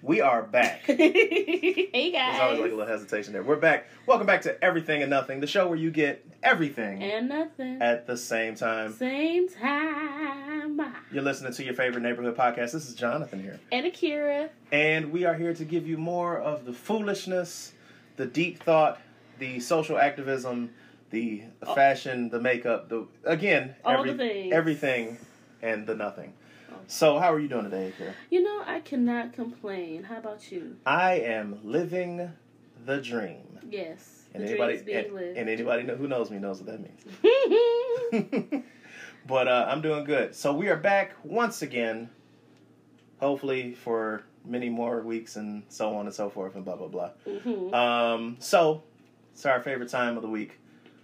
We are back. hey guys. There's always like a little hesitation there. We're back. Welcome back to Everything and Nothing, the show where you get everything And nothing. at the same time. Same time. You're listening to your favorite neighborhood podcast. This is Jonathan here. And Akira. And we are here to give you more of the foolishness, the deep thought, the social activism, the Oh. fashion, the makeup, the again, All every, the things. everything and the nothing. So, how are you doing today, Akira? You know, I cannot complain. How about you? I am living the dream. Yes. And the anybody and, lived. and anybody who knows me knows what that means. but uh, I'm doing good. So we are back once again. Hopefully for many more weeks and so on and so forth and blah blah blah. Mhm. Um, so it's our favorite time of the week.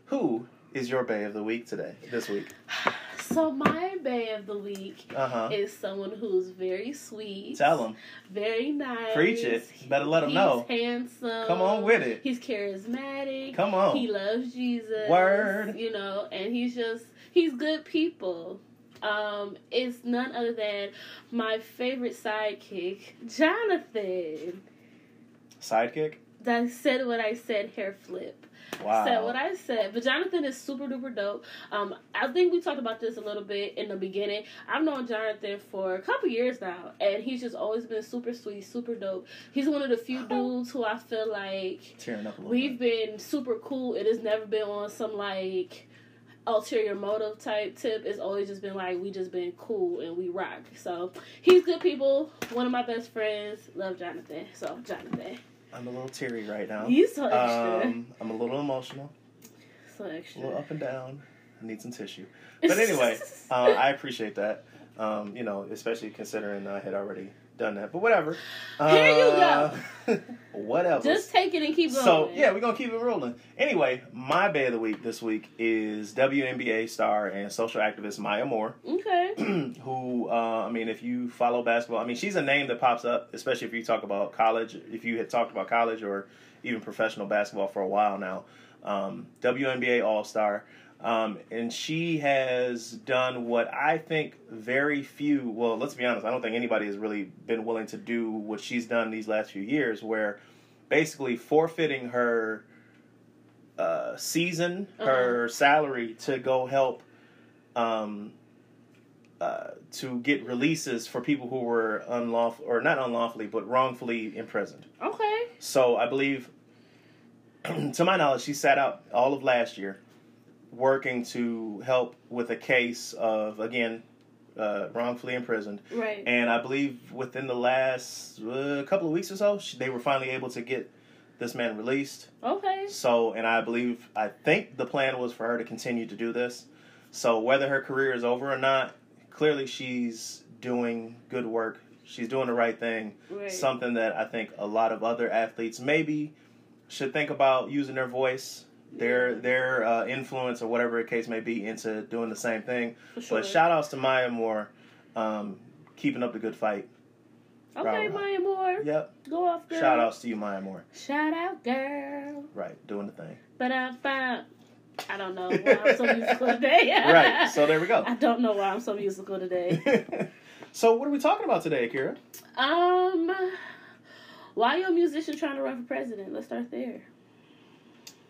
Who is your bay of the week today? This week? So my bay of the week Uh huh. is someone who's very sweet. Tell them. Very nice. Preach it. Better let 'em He's know. He's handsome. Come on with it. He's charismatic. Come on. He loves Jesus. Word. You know, and he's just he's good people. Um, it's none other than my favorite sidekick, Jonathan. Sidekick. That said what I said, hair flip. Wow. Said what I said. But Jonathan is super duper dope. Um, I think we talked about this a little bit in the beginning. I've known Jonathan for a couple years now, and he's just always been super sweet, super dope. He's one of the few dudes who I feel like Tearing up a we've bit. been super cool. It has never been on some like ulterior motive type tip. It's always just been like we just been cool and we rock. So he's good people. One of my best friends. Love Jonathan. So Jonathan, I'm a little teary right now. he's so extra. Um, I'm a little emotional. so A little up and down. I need some tissue. But anyway, uh, I appreciate that. Um, you know, especially considering I had already done that. But whatever. Here you go. whatever. just take it and keep going. so yeah, we're gonna keep it rolling. Anyway, my bay of the week this week is WNBA star and social activist Maya Moore, Okay. who uh, I mean, if you follow basketball, I mean, she's a name that pops up, especially if you talk about college. If you had talked about college or even professional basketball for a while now, um, WNBA All Star. Um, and she has done what I think very few, well, let's be honest, I don't think anybody has really been willing to do what she's done these last few years, where basically forfeiting her uh, season, her salary to go help um, uh, to get releases for people who were unlawful, or not unlawfully, but wrongfully imprisoned. Okay. So I believe, to my knowledge, she sat out all of last year working to help with a case of, again, uh, wrongfully imprisoned. Right. And I believe within the last uh, couple of weeks or so, she, they were finally able to get this man released. okay. So, and I believe, I think the plan was for her to continue to do this. So, whether her career is over or not, clearly she's doing good work. She's doing the right thing. Right. Something that I think a lot of other athletes maybe should think about using their voice, their their uh, influence, or whatever the case may be, into doing the same thing. Sure. But shout outs to Maya Moore, um, keeping up the good fight. okay, Right. Maya Moore. Yep. Go off, girl. Shout outs to you, Maya Moore. Shout out, girl. Right, doing the thing. But I'm fine. I don't know why I'm so musical today. right. So there we go. I don't know why I'm so musical today. so what are we talking about today, Akira? Um, why you a musician trying to run for president? Let's start there.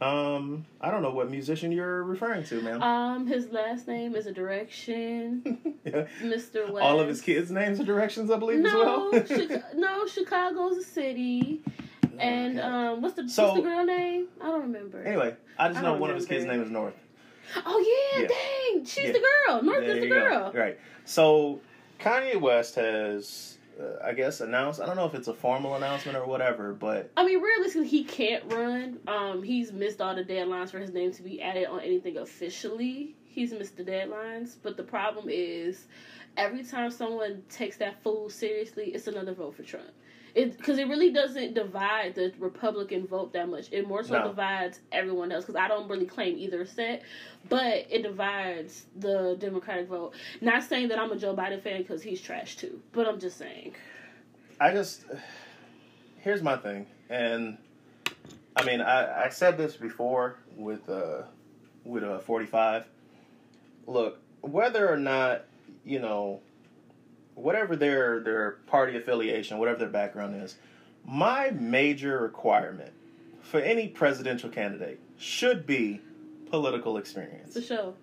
Um, I don't know what musician you're referring to, man. Um, his last name is a direction, Yeah. Mr. West. All of his kids' names are directions, I believe, No, as well. Chica- no, Chicago's a city. And Okay. um, what's the So- what's the girl name? I don't remember. anyway, I just I know one of his kids' name is North. Oh yeah, Yeah. dang, she's Yeah. the girl. North There is the you go. girl. Right. So Kanye West has, uh, I guess, announced. I don't know if it's a formal announcement or whatever, but I mean, realistically, he can't run. Um, he's missed all the deadlines for his name to be added on anything officially. He's missed the deadlines, but the problem is, every time someone takes that fool seriously, it's another vote for Trump. It because it really doesn't divide the Republican vote that much. It more so No. divides everyone else. Because I don't really claim either set, but it divides the Democratic vote. Not saying that I'm a Joe Biden fan because he's trash too, but I'm just saying. I just here's my thing, and I mean, I, I said this before with uh with uh 45. Look, whether or not you know whatever their their party affiliation, whatever their background is, my major requirement for any presidential candidate should be political experience, For sure.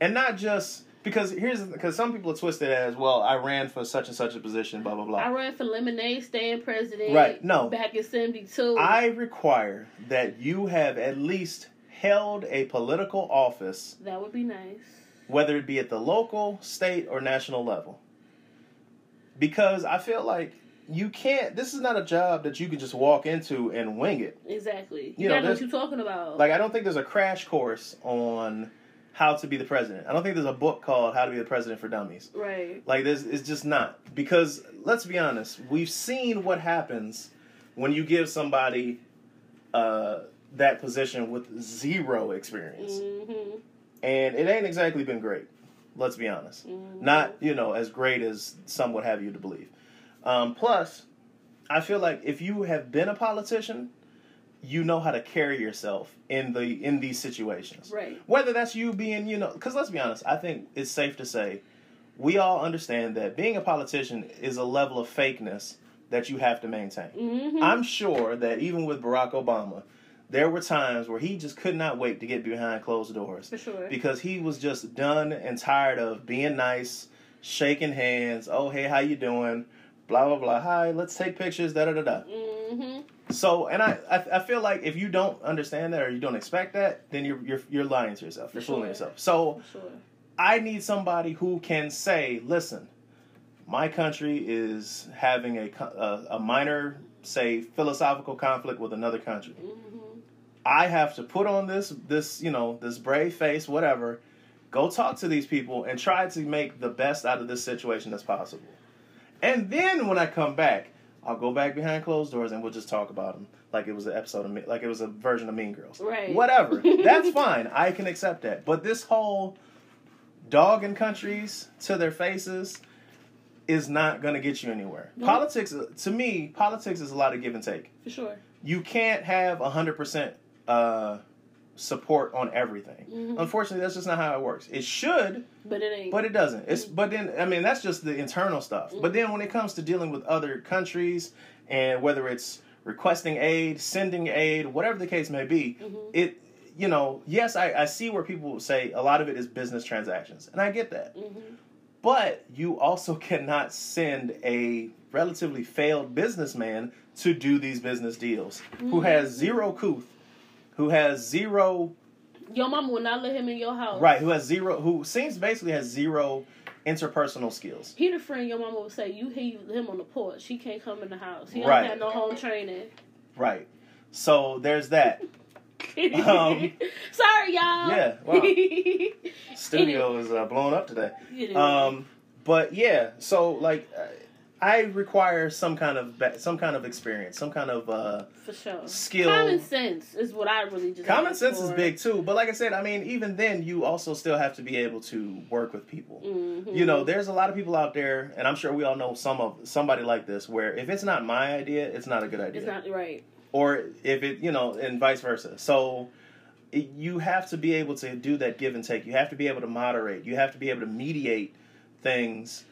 and not just because here's because some people twist it as well. I ran for such and such a position, blah blah blah. I ran for Lemonade Stand president. Right, no. Back in 72. I require that you have at least held a political office, that would be nice. whether it be at the local, state, or national level. Because I feel like you can't, this is not a job that you can just walk into and wing it. Exactly. You You, know, know what you're talking about. Like, I don't think there's a crash course on how to be the president. I don't think there's a book called How to Be the President for Dummies. right. Like this, it's just not because let's be honest. We've seen what happens when you give somebody uh, that position with zero experience, Mm-hmm. and it ain't exactly been great. Let's be honest. Mhm. Not you know as great as some would have you to believe. Um, plus, I feel like if you have been a politician, you know how to carry yourself in the in these situations Right. whether that's you being, you know, because let's be honest, I think it's safe to say we all understand that being a politician is a level of fakeness that you have to maintain. Mm-hmm. I'm sure that even with Barack Obama, there were times where he just could not wait to get behind closed doors For sure. because he was just done and tired of being nice, shaking hands. Oh, hey, how you doing? Blah blah blah. Hi, let's take pictures. Da da da da. Mm-hmm. So, and I, I, I feel like if you don't understand that or you don't expect that, then you're you're you're lying to yourself. You're fooling Sure. yourself. So, sure. I need somebody who can say, "Listen, my country is having a a, a minor, say, philosophical conflict with another country. Mm-hmm. I have to put on this this you know this brave face, whatever, go talk to these people and try to make the best out of this situation as possible. And then when I come back, I'll go back behind closed doors and we'll just talk about them like it was an episode of Me- like it was a version of Mean Girls. Right. Whatever. That's fine. I can accept that. But this whole dog in countries to their faces is not going to get you anywhere. No. Politics to me, politics is a lot of give and take For sure. you can't have 100% uh, support on everything. Mhm. Unfortunately, that's just not how it works. It should, But it ain't. but it doesn't. It's but then I mean that's just the internal stuff. But then when it comes to dealing with other countries and whether it's requesting aid, sending aid, whatever the case may be, Mhm. it you know, yes, I, I see where people say a lot of it is business transactions, and I get that. Mhm. But you also cannot send a relatively failed businessman to do these business deals who has zero couth, who has zero Your mama will not let him in your house. right, who has zero, who seems basically has zero interpersonal skills. He the friend your mama would say, you hear him on the porch. He can't come in the house. He don't have no home training. Right. So there's that. Um, Sorry, y'all. Yeah, wow. Studio is uh, blown up today. Um, but yeah, so like, uh, I require some kind of ba- some kind of experience, some kind of uh, for sure. skill. Common sense is what I really just. Common sense is big too, but like I said, I mean, even then, you also still have to be able to work with people. Mhm. You know, there's a lot of people out there, and I'm sure we all know some of somebody like this, where if it's not my idea, it's not a good idea, It's not right. or if it, you know, and vice versa. So it, you have to be able to do that give and take. You have to be able to moderate. You have to be able to mediate things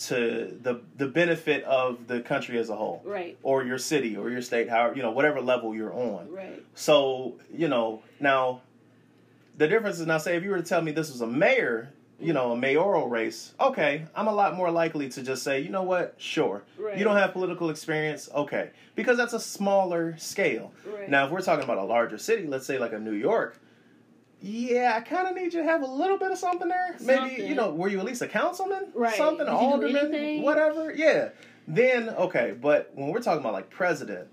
to the the benefit of the country as a whole, Right. or your city, or your state, however you know, whatever level you're on. Right. So, you know, now the difference is now say if you were to tell me this was a mayor, you know, a mm-hmm. mayoral race, okay, I'm a lot more likely to just say, you know what, sure. Right. You don't have political experience, okay. Because that's a smaller scale. Right. Now, if we're talking about a larger city, let's say like a New York, yeah, I kind of need you to have a little bit of something there. Maybe, you know, were you at least a councilman? Right. Something, Did alderman, whatever. Yeah. Then, okay, but when we're talking about like president,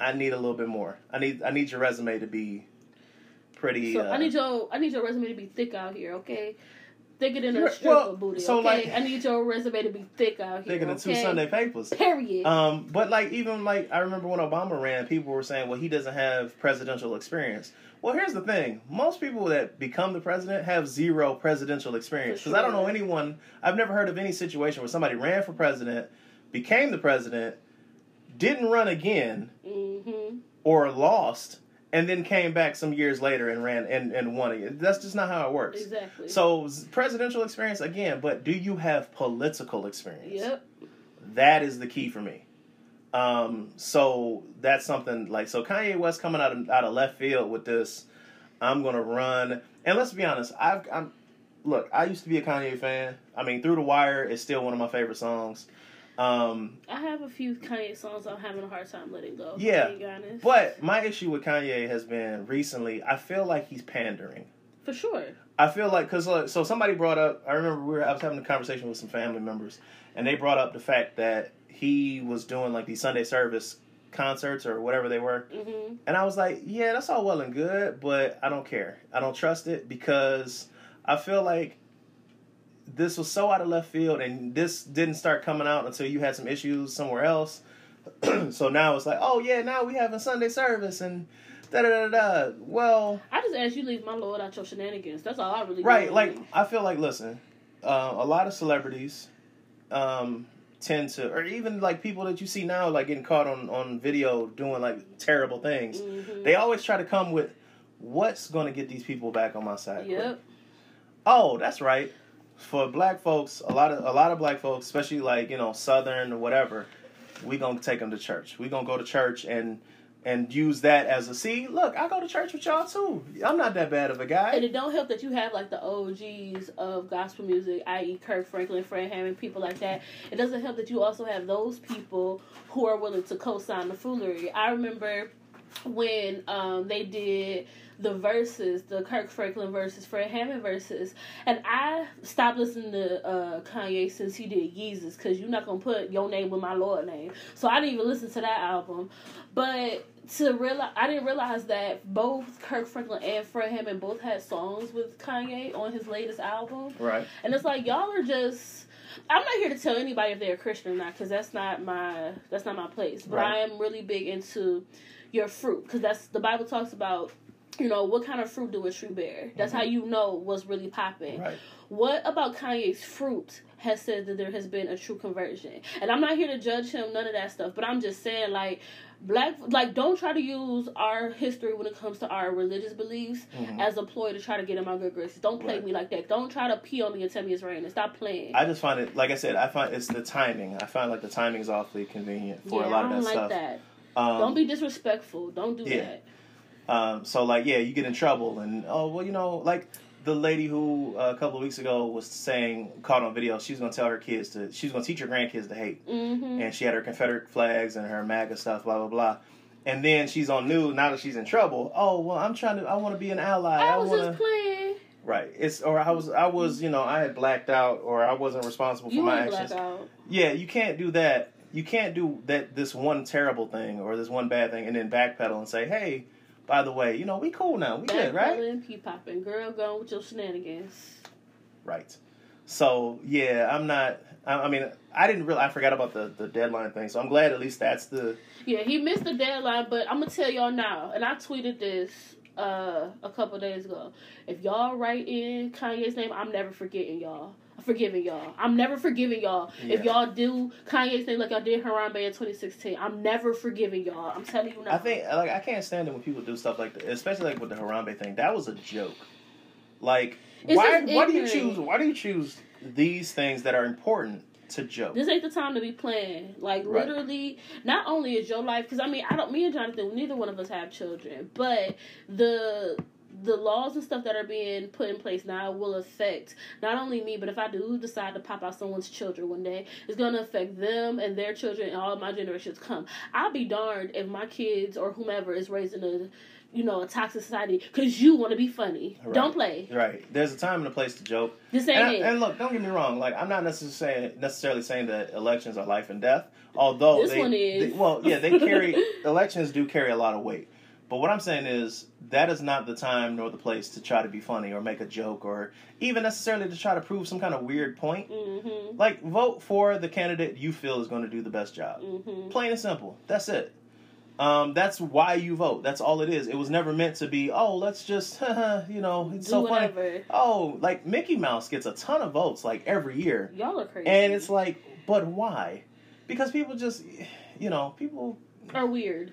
I need a little bit more. I need I need your resume to be pretty. So uh, I need your I need your resume to be thick out here, okay? Thicker than a stripper well, booty. so, okay? like- I need your resume to be thick out here. Thicker than okay? two Sunday papers. Period. Um, but like even like I remember when Obama ran, people were saying, well, he doesn't have presidential experience. Well, here's the thing: most people that become the president have zero presidential experience. Because I don't know anyone. I've never heard of any situation where somebody ran for president, became the president, didn't run again, mm-hmm. or lost, and then came back some years later and ran and, and won it. That's just not how it works. Exactly. So presidential experience again, but do you have political experience? Yep. That is the key for me. Um, so that's something like so Kanye West coming out of out of left field with this. I'm gonna run, and let's be honest. I've I'm look. I used to be a Kanye fan. I mean, Through the Wire is still one of my favorite songs. Um, I have a few Kanye songs I'm having a hard time letting go. Yeah, but my issue with Kanye has been recently. I feel like he's pandering. For sure. I feel like because uh, so somebody brought up. I remember we were I was having a conversation with some family members, and they brought up the fact that he was doing like these Sunday service concerts or whatever they were, hmm and I was like, yeah, that's all well and good, but I don't care. I don't trust it because I feel like this was so out of left field, and this didn't start coming out until you had some issues somewhere else. so now it's like, oh yeah, now we having Sunday service and da da da da. Well, I just ask you leave my lord out your shenanigans. That's all I really right like i feel like listen uh, a lot of celebrities um, tend to or even like people that you see now like getting caught on on video doing like terrible things Mhm. they always try to come with what's going to get these people back on my side quick? Yep. oh that's right for black folks a lot of a lot of black folks especially like you know southern or whatever we gonna take them to church we gonna go to church and and use that as a see look i go to church with y'all too i'm not that bad of a guy And it don't help that you have like the OGs of gospel music, i.e., Kirk Franklin, Fred Hammond, people like that. It doesn't help that you also have those people who are willing to co-sign the foolery. I remember when um, they did the verses, the Kirk Franklin verses, Fred Hammond verses, and I stopped listening to uh, Kanye since he did Yeezus because you're not gonna put your name with my Lord name. So I didn't even listen to that album. But to realize, I didn't realize that both Kirk Franklin and Fred Hammond both had songs with Kanye on his latest album, right and it's like y'all are just. I'm not here to tell anybody if they're a Christian or not, because that's not my that's not my place. But Right. I am really big into your fruit, because that's the Bible talks about. You know what kind of fruit do a tree bear? That's how you know what's really popping. right What about Kanye's fruit has said that there has been a true conversion? And I'm not here to judge him, none of that stuff. But I'm just saying, like, black, like, don't try to use our history when it comes to our religious beliefs Mhm. as a ploy to try to get in my good graces. Don't play Right. me like that. Don't try to pee on me and tell me it's raining. Stop playing. I just find it, like I said, I find it's the timing. I find like the timing is awfully convenient for yeah, a lot of that like stuff. that. Um, don't be disrespectful. Don't do yeah. that. Um, so like, yeah, you get in trouble, and oh well, you know, like the lady who uh, a couple of weeks ago was saying, caught on video, she's gonna tell her kids to, she's gonna teach her grandkids to hate, Mm-hmm. and she had her Confederate flags and her MAGA stuff, blah blah blah. And then she's on news now that she's in trouble. Oh well, I'm trying to. I want to be an ally. I I, was want just playing. Right. It's or I was I was you know I had blacked out or I wasn't responsible for You my actions. out. Yeah, you can't do that. You can't do that. This one terrible thing or this one bad thing, and then backpedal and say, "Hey, by the way, you know we cool now. We good, right? Backpedaling, pee popping. Girl, going with your shenanigans. Right." So yeah, I'm not. I, I mean, I didn't really. I forgot about the the deadline thing. So I'm glad at least that's the. Yeah, he missed the deadline, but I'm gonna tell y'all now, and I tweeted this uh, a couple days ago. If y'all write in Kanye's name, I'm never forgetting y'all. I'm forgiving y'all. I'm never forgiving y'all. If y'all do Kanye's thing like y'all did Harambe in 2016, I'm never forgiving y'all. I'm telling you now. I think like I can't stand it when people do stuff like that, especially like with the Harambe thing. That was a joke. Like It's why why do you choose why do you choose these things that are important to joke? this ain't the time to be playing. Like Right. literally, not only is your life because I mean I don't. Me and Jonathan, neither one of us have children, but the the laws and stuff that are being put in place now will affect not only me, but if I do decide to pop out someone's children one day, it's going to affect them and their children and all of my generations come. I'll be darned if my kids or whomever is raised in a you know a toxic society because you want to be funny. Right. Don't play. Right. There's a time and a place to joke. This ain't And, it. and look, don't get me wrong. Like I'm not necessarily necessarily saying that elections are life and death. Although This they, one is. they- well, yeah, they carry elections do carry a lot of weight. But what I'm saying is that is not the time nor the place to try to be funny or make a joke or even necessarily to try to prove some kind of weird point. hmm Like vote for the candidate you feel is going to do the best job. hmm Plain and simple. That's it. Um, that's why you vote. That's all it is. It was never meant to be. Oh, let's just, you know, it's Do so funny. Oh, like Mickey Mouse gets a ton of votes like every year, Y'all are crazy. and it's like, but why? Because people just, you know, people. are weird.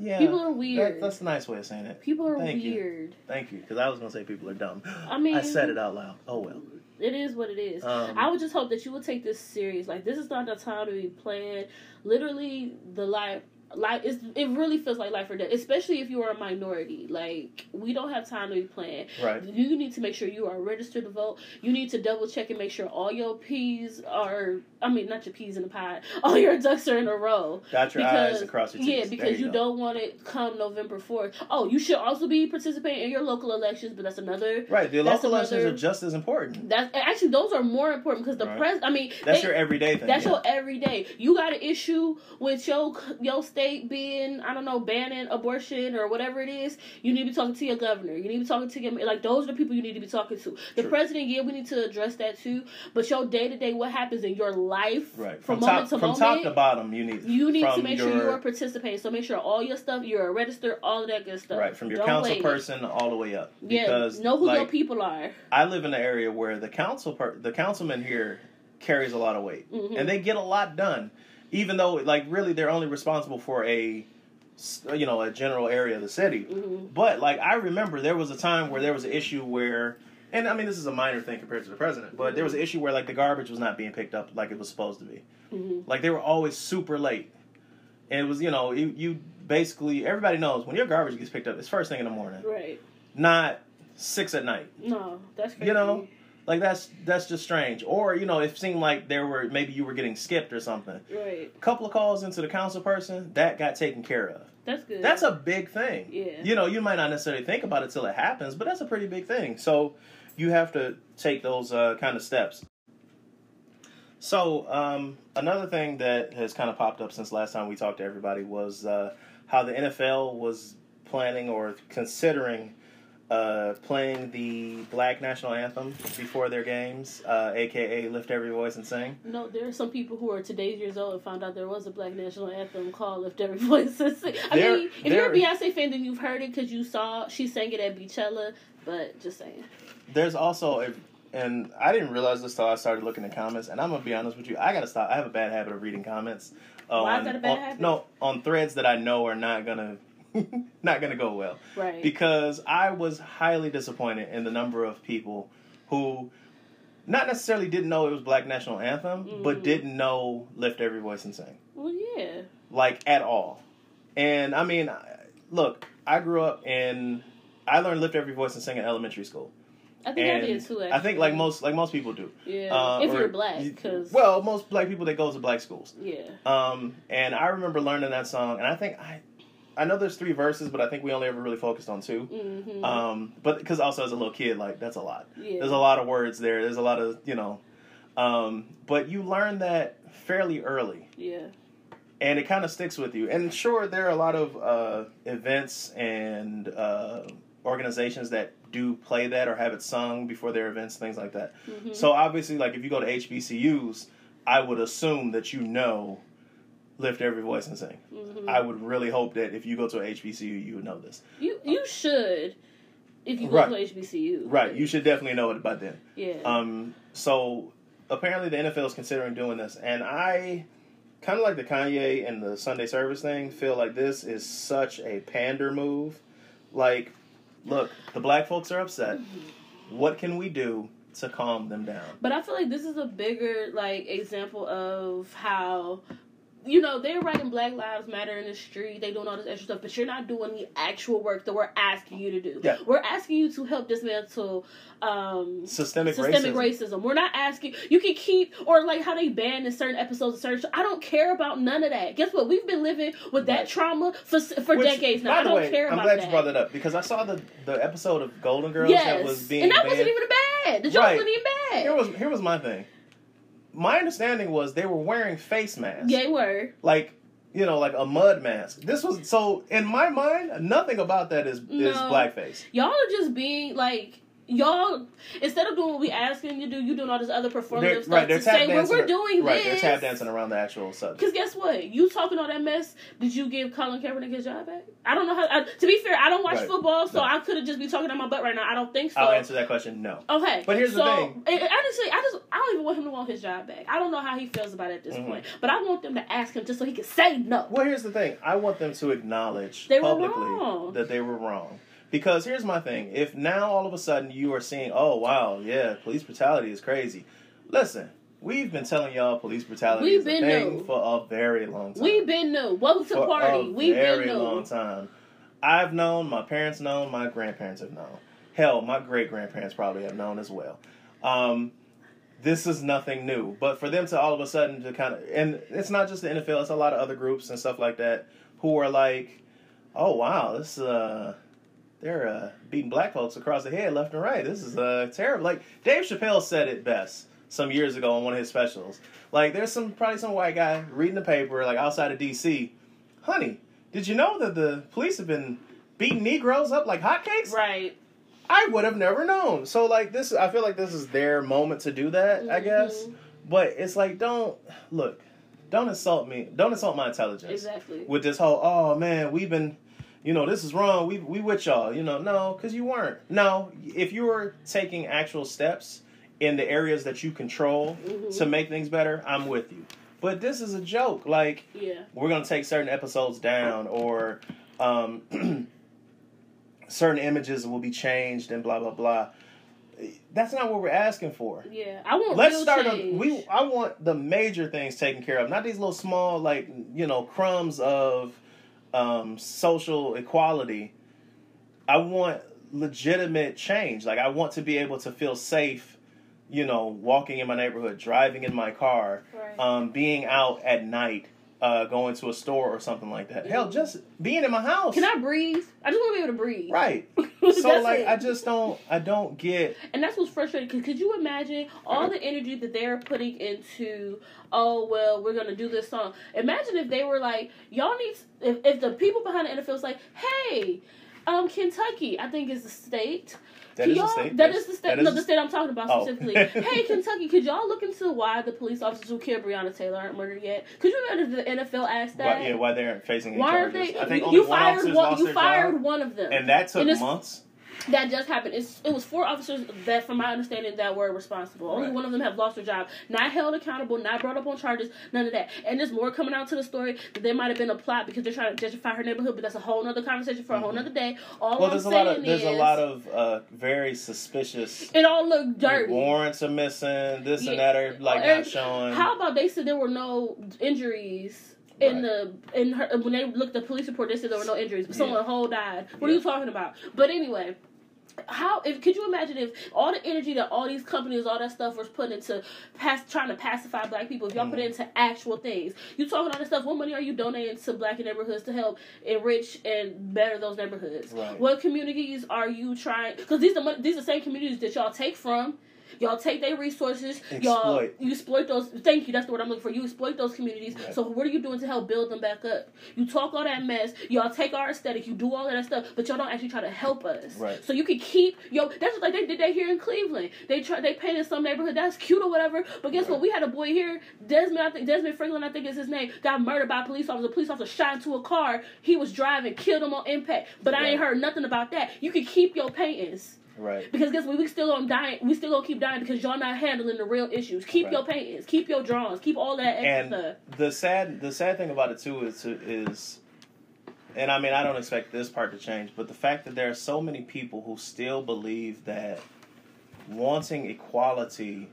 Yeah, People are that- weird. that's a nice way of saying it. People are Thank you. Thank you, because I was gonna say people are dumb. I mean, I said it out loud. Oh well. It is what it is. Um, I would just hope that you would take this serious. Like this is not the time to be playing. Literally, the life. Like it's, it really feels like life or death, especially if you are a minority. Like we don't have time to be playing. right. You need to make sure you are registered to vote. You need to double check and make sure all your P's are. I mean, not your peas in the pie. All your ducks are in a row. Dot your Because- I's and cross your T's. Yeah, There because you, don't want it come November fourth. Oh, you should also be participating in your local elections, but that's another. Right, the local elections another- are just as important. That's actually those are more important because the Right. pres. I mean, That's your everyday thing. that's yeah. your everyday. You got an issue with your your state being I don't know banning abortion or whatever it is. You need to be talking to your governor. You need to be talking to your like those are the people you need to be talking to. The True. president, yeah, we need to address that too. But your day to day, what happens in your life, right from, from, moment top to from moment, top to bottom. You need you need to make your, sure you are participating. So make sure all your stuff, you're a register, all of that good stuff. right from your Don't council person all the way up. Yeah, Because know who your people are. I live in an area where the council per- the councilman here carries a lot of weight, Mhm. and they get a lot done, even though like really they're only responsible for a you know a general area of the city. hmm But like I remember, there was a time where there was an issue where, and I mean this is a minor thing compared to the president, but there was an issue where like the garbage was not being picked up like it was supposed to be. hmm Like they were always super late, and it was you know you, you basically everybody knows when your garbage gets picked up, it's first thing in the morning, Right. not six at night. No, that's crazy. You know, like that's that's just strange. Or you know, it seemed like there were maybe you were getting skipped or something. Right. A couple of calls into the council person that got taken care of. That's good. That's a big thing. Yeah. You know, you might not necessarily think about it till it happens, but that's a pretty big thing. So you have to take those uh, kind of steps. So um, another thing that has kind of popped up since last time we talked to everybody was uh, how the NFL was planning or considering uh, playing the Black National Anthem before their games, uh, aka "Lift Every Voice and Sing." No, there are some people who are today's years old and found out there was a black national anthem called "Lift Every Voice." and Sing. I There- mean, if you're a Beyonce fan, then you've heard it because you saw she sang it at Beachella. But just saying, There's also a, and I didn't realize this till I started looking at comments. And I'm gonna be honest with you, I gotta stop. I have a bad habit of reading comments. Uh, Why is on- that a bad on- habit? No, on threads that I know are not gonna, not gonna go well. right? Because I was highly disappointed in the number of people who, not necessarily didn't know it was Black National Anthem, but Mhm. didn't know "Lift Every Voice and Sing." well, yeah, like at all. And I mean, look, I grew up in. I learned lift every voice and sing in elementary school. I think and I did too. Actually. I think like most like most people do. yeah, Uh, if or- you're black, because well, most black people that go to black schools. yeah, Um, and I remember learning that song, and I think I, I know there's three verses, but I think we only ever really focused on 2 hmm Um, but because also as a little kid, like that's a lot. yeah, There's a lot of words there. There's a lot of you know, um, but you learn that fairly early. yeah, and it kind of sticks with you. And sure, there are a lot of uh, events and uh, organizations that do play that or have it sung before their events, things like that. hmm So obviously, like if you go to HBCUs, I would assume that you know lift every voice and sing. hmm I would really hope that if you go to a HBCU, you would know this. you you should if you go Right. to HBCU, Right, you should definitely know it by then. yeah, Um, so apparently the NFL is considering doing this, and I kind of like the Kanye and the Sunday service thing. Feel like this is such a pander move. Like, look, the black folks are upset. What can we do to calm them down? But I feel like this is a bigger like example of how you know they're writing Black Lives Matter in the street. They doing all this extra stuff, but you're not doing the actual work that we're asking you to do. Yeah. We're asking you to help dismantle um, Systemic, systemic racism. racism. We're not asking you can keep or like how they ban in certain episodes of certain. I don't care about none of that. Guess what? We've been living with that Right. trauma for for Which, decades now. I don't way, care I'm about glad that. you brought that up because I saw the the episode of Golden Girls yes, that was being banned. and that banned. wasn't even bad. The joke Right. wasn't even bad. Here was here was my thing. My understanding was they were wearing face masks. they were. like you know like a mud mask this was so in my mind nothing about that is is No. blackface y'all are just being like y'all instead of doing what we asking you to do, you doing all this other performative They're, stuff right, to say well, we're doing right, this. they're tap dancing around the actual subject. Because guess what? You talking all that mess. Did you give Colin Kaepernick his job back? I don't know how. I, to be fair, I don't watch Right. football, so No. I could have just be talking on my butt right now. I don't think so. I'll answer that question. No. Okay, But here's the so, thing. and- and honestly, I just I don't even want him to want his job back. I don't know how he feels about it at this Mhm. point, but I want them to ask him just so he can say no. Well, here's the thing. I want them to acknowledge They publicly that they were wrong. Because here's my thing. If now all of a sudden you are seeing, oh wow, yeah, police brutality is crazy. Listen, we've been telling y'all police brutality We've is a been thing new. for a very long time. We've been new. Welcome to for party. a We've very been new. long time. I've known, my parents known, my grandparents have known. Hell, my great grandparents probably have known as well. Um, this is nothing new, but for them to all of a sudden to kind of, and it's not just the NFL; it's a lot of other groups and stuff like that who are like, "Oh wow, this uh, they're uh, beating black folks across the head, left and right. This is uh, terrible." Like Dave Chappelle said it best some years ago on one of his specials. Like, there's some probably some white guy reading the paper, like outside of D.C. Honey, did you know that the police have been beating Negroes up like hotcakes? Right. I would have never known. So like this, I feel like this is their moment to do that. I guess, but it's like don't look, don't insult me, don't insult my intelligence Exactly. with this whole oh man we've been you know this is wrong we we with y'all you know no because you weren't no if you were taking actual steps in the areas that you control Mhm. to make things better i'm with you but this is a joke like Yeah. we're gonna take certain episodes down or um certain images will be changed and blah blah blah that's not what we're asking for Yeah. I want Let's start. A, we I want the major things taken care of, not these little small like you know crumbs of um, social equality. I want legitimate change. Like I want to be able to feel safe, you know, walking in my neighborhood, driving in my car, Right. um, being out at night, uh, going to a store or something like that. Hell, just being in my house. Can I breathe? I just want to be able to breathe. Right. So like it. I just don't I don't get And that's what's frustrating. Cause could you imagine all the energy that they're putting into? Oh well, we're gonna do this song. Imagine if they were like, y'all need. If, if the people behind the NFL was like, hey, um, Kentucky, I think is the state. That Can is y'all- state. That yes. is the state. No, the state I'm talking about Oh. specifically. hey, Kentucky, could y'all look into why the police officers who killed Breonna Taylor aren't murdered yet? Could you imagine the NFL asked that? Why, yeah, why they aren't facing Why aren't charges. they? I think you one fired one. You fired job, one of them, and that took And months. That just happened. It's, it was four officers that, from my understanding, that were responsible. Only one of them have lost their job, not held accountable, not brought up on charges, none of that. And there's more coming out to the story that there might have been a plot because they're trying to gentrify her neighborhood, but that's a whole other conversation for a whole Mhm. other day. All Well, I'm there's a lot of there's is, a lot of uh, very suspicious it all looked dirty. warrants are missing. This Yeah. and that are like not showing. How about they said there were no injuries? In Right. the in her when they looked at the police report, they said there were no injuries, but someone whole died. What are you talking about? But anyway, how if could you imagine if all the energy that all these companies, all that stuff was put into pass, trying to pacify black people, if y'all put it Mm. into actual things, you talking all this stuff. What money are you donating to black neighborhoods to help enrich and better those neighborhoods? Right. What communities are you trying? Because these are these are the same communities that y'all take from. Y'all take their resources. Y'all you exploit those. Thank you. That's the word I'm looking for. You exploit those communities. Right. So what are you doing to help build them back up? You talk all that mess. Y'all take our aesthetic. You do all that stuff, but y'all don't actually try to help us. Right. So you can keep yo. That's like they did that here in Cleveland. They try. They painted some neighborhood that's cute or whatever. But guess what? We had a boy here, Desmond. I think Desmond Franklin. I think is his name. Got murdered by a police officer. A police officer shot into a car. He was driving, killed him on impact. But I ain't heard nothing about that. You can keep your paintings. Right. Because guess what? We still gonna die. We still gonna keep dying because y'all not handling the real issues. Keep Right. your paintings. Keep your drawings. Keep all that extra And stuff. the sad the sad thing about it too is is and I mean I don't expect this part to change, but the fact that there are so many people who still believe that wanting equality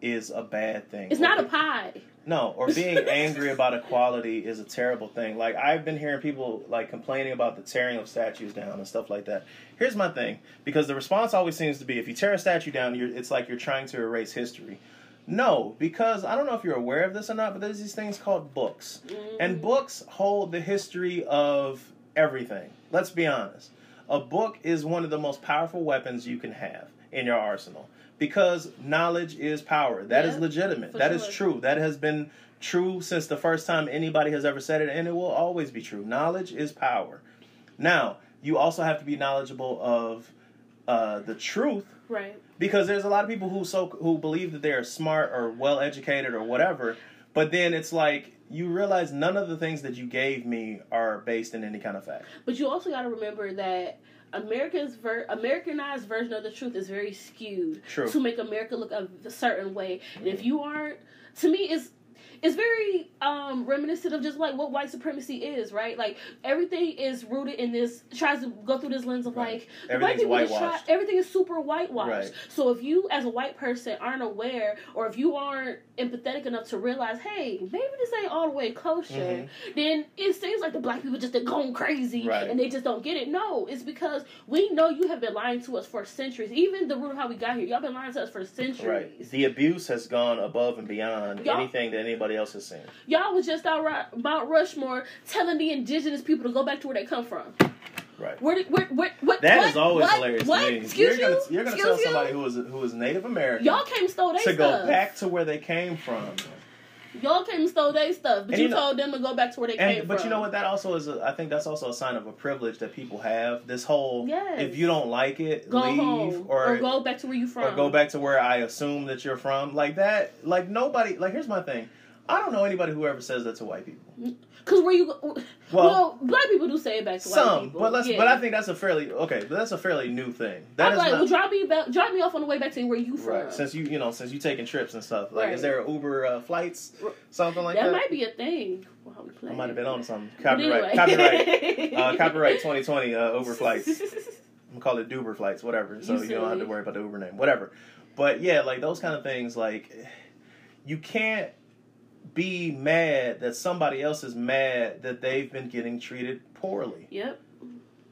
is a bad thing. It's not a pie. No, or being angry about equality is a terrible thing. Like I've been hearing people like complaining about the tearing of statues down and stuff like that. Here's my thing, because the response always seems to be if you tear a statue down, you're, it's like you're trying to erase history. No, because I don't know if you're aware of this or not, but there's these things called books, and mm. books hold the history of everything. Let's be honest. A book is one of the most powerful weapons you can have in your arsenal because knowledge is power. That is legitimate. That is sure. true. That has been true since the first time anybody has ever said it, and it will always be true. Knowledge is power. Now, you also have to be knowledgeable of uh, the truth Right. because there's a lot of people who so who believe that they're smart or well educated or whatever, but then it's like you realize none of the things that you gave me are based in any kind of fact. But you also got to remember that America's ver- Americanized version of the truth is very skewed True. to make America look a, a certain way. And if you aren't, to me, it's it's very um, reminiscent of just like what white supremacy is, right? Like everything is rooted in this tries to go through this lens of Right. like Everything's people just whitewashed. everything is super whitewashed. Right. So if you as a white person aren't aware or if you aren't empathetic enough to realize, hey, maybe this ain't all the way kosher, Mhm. then it seems like the black people just are going crazy Right. and they just don't get it. No, it's because we know you have been lying to us for centuries. Even the root of how we got here, y'all been lying to us for centuries. Right. The abuse has gone above and beyond Y'all- anything that anybody else has seen. Y'all was just out right, Mount Rushmore telling the indigenous people to go back to where they come from. Right. Where, did- where, where, what, That what, is always what, hilarious what? to me. Excuse you're you? gonna, you're gonna Excuse tell you? somebody who is who is Native American Y'all came stole their to stuff. go back to where they came from. Y'all came and stole their stuff, but you, know- told them to go back to where they came And but from. you know what? That also is. A, I think that's also a sign of a privilege that people have. This whole Yes. if you don't like it, Go leave home or go back to where you from. or go back to where I assume that you're from. Like that. Like nobody. Like here's my thing. I don't know anybody who ever says that to white people. Cause where you Well, well, black people do say it back to white Some, people. but let's. Yeah. But I think that's a fairly okay. But that's a fairly new thing. That I'm is like, not, well, drop me back, drop me off on the way back to where you from. right. Since you you know since you taking trips and stuff. Like, Right. is there Uber uh, flights, something like that, that? might be a thing. Well, I might have been on something. Copyright. anyway. Copyright. Uh, copyright 2020 uh, Uber flights. I'm gonna call it Duber flights, whatever. So You you, don't have to worry about the Uber name, whatever. But yeah, like those kind of things, like you can't be mad that somebody else is mad that they've been getting treated poorly. Yep.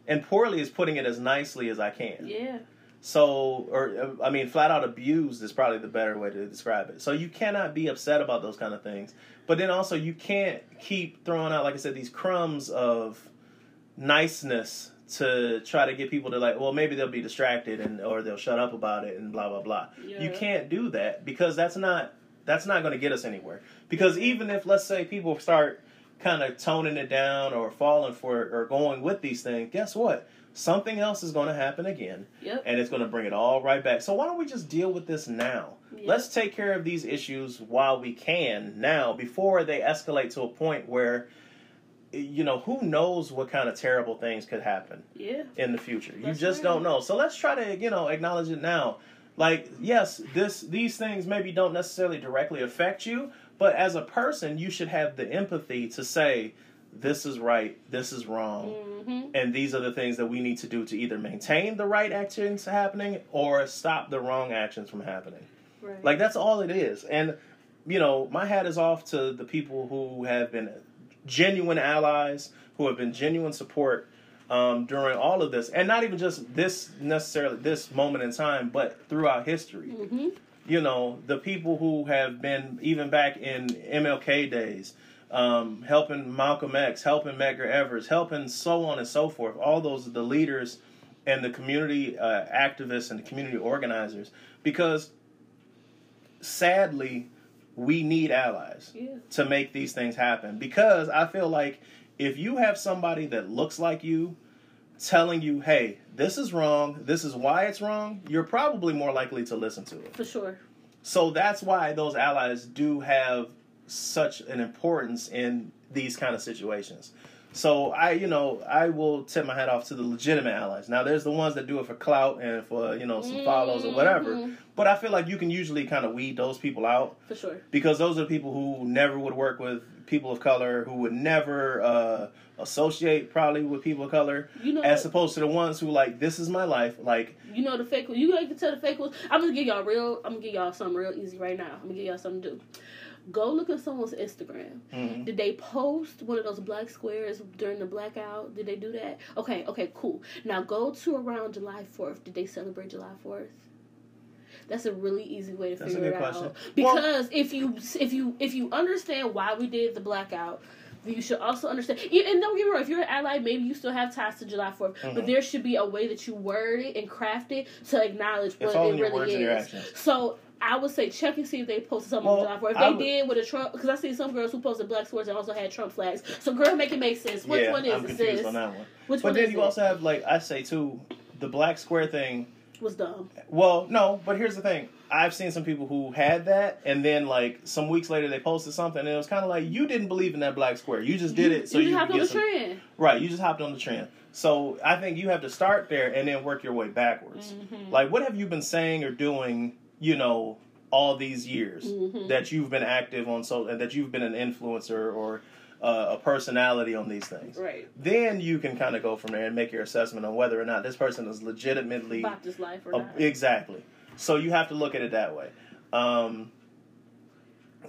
And poorly is putting it as nicely as I can. Yeah. So, or uh, I mean, flat out abused is probably the better way to describe it. So you cannot be upset about those kind of things, but then also you can't keep throwing out, like I said, these crumbs of niceness to try to get people to like, well, maybe they'll be distracted and or they'll shut up about it and blah blah blah. Yeah. You can't do that because that's not that's not going to get us anywhere. Because even if let's say people start kind of toning it down or falling for it or going with these things, guess what? Something else is going to happen again Yep. and it's going to bring it all right back. So why don't we just deal with this now? Yeah. Let's take care of these issues while we can now before they escalate to a point where you know who knows what kind of terrible things could happen Yeah. in the future. You That's just right. don't know. So let's try to, you know, acknowledge it now. Like, yes, this these things maybe don't necessarily directly affect you, but as a person, you should have the empathy to say this is right, this is wrong, hmm and these are the things that we need to do to either maintain the right actions happening or stop the wrong actions from happening. Right. Like that's all it is. And you know, my hat is off to the people who have been genuine allies, who have been genuine support um, during all of this, and not even just this necessarily this moment in time, but throughout history. hmm You know, the people who have been even back in MLK days, um, helping Malcolm X, helping Medgar Evers, helping so on and so forth. All those the leaders and the community uh, activists and the community organizers, because sadly, we need allies Yeah. to make these things happen. Because I feel like if you have somebody that looks like you telling you, hey, this is wrong, this is why it's wrong, you're probably more likely to listen to it. For sure. So that's why those allies do have such an importance in these kind of situations. So I, you know, I will tip my hat off to the legitimate allies. Now there's the ones that do it for clout and for, you know, some follows or whatever. Mhm. But I feel like you can usually kind of weed those people out For sure. because those are the people who never would work with people of color, who would never uh, associate probably with people of color, You know. as opposed to the ones who like this is my life. Like You know the fake. You like to tell the fake ones. I'm gonna give y'all real. I'm gonna give y'all something real easy right now. I'm gonna give y'all something to do. Go look at someone's Instagram. mhm. Did they post one of those black squares during the blackout? Did they do that? Okay, okay, cool. Now go to around July 4th. Did they celebrate July 4th? That's a really easy way to That's a figure good it question. out. Well- Because if you if you if you understand why we did the blackout, you should also understand. And don't get me wrong, if you're an ally, maybe you still have ties to July 4th, Mhm. but there should be a way that you word it and craft it to acknowledge It's what it really is. and your actions. So I would say check and see if they posted something Well, on July 4th. If I they would- did with a Trump, because I see some girls who posted black swords and also had Trump flags. So girl, make it make sense. Which yeah, one is I'm it, confused sis? on that one. Which But one then you it? also have like I say too, the black square thing. Was dumb. Well, no, but here's the thing. I've seen some people who had that, and then like some weeks later they posted something, and it was kind of like you didn't believe in that black square. You just did you, it so you, you, just hopped on the some, trend. right. You just hopped on the trend. So I think you have to start there and then work your way backwards. Mhm. Like, what have you been saying or doing? You know, all these years Mhm. that you've been active on so and that you've been an influencer or uh, a personality on these things. Right. Then you can kind of go from there and make your assessment on whether or not this person is legitimately About this life or uh, not. exactly. So you have to look at it that way. Um,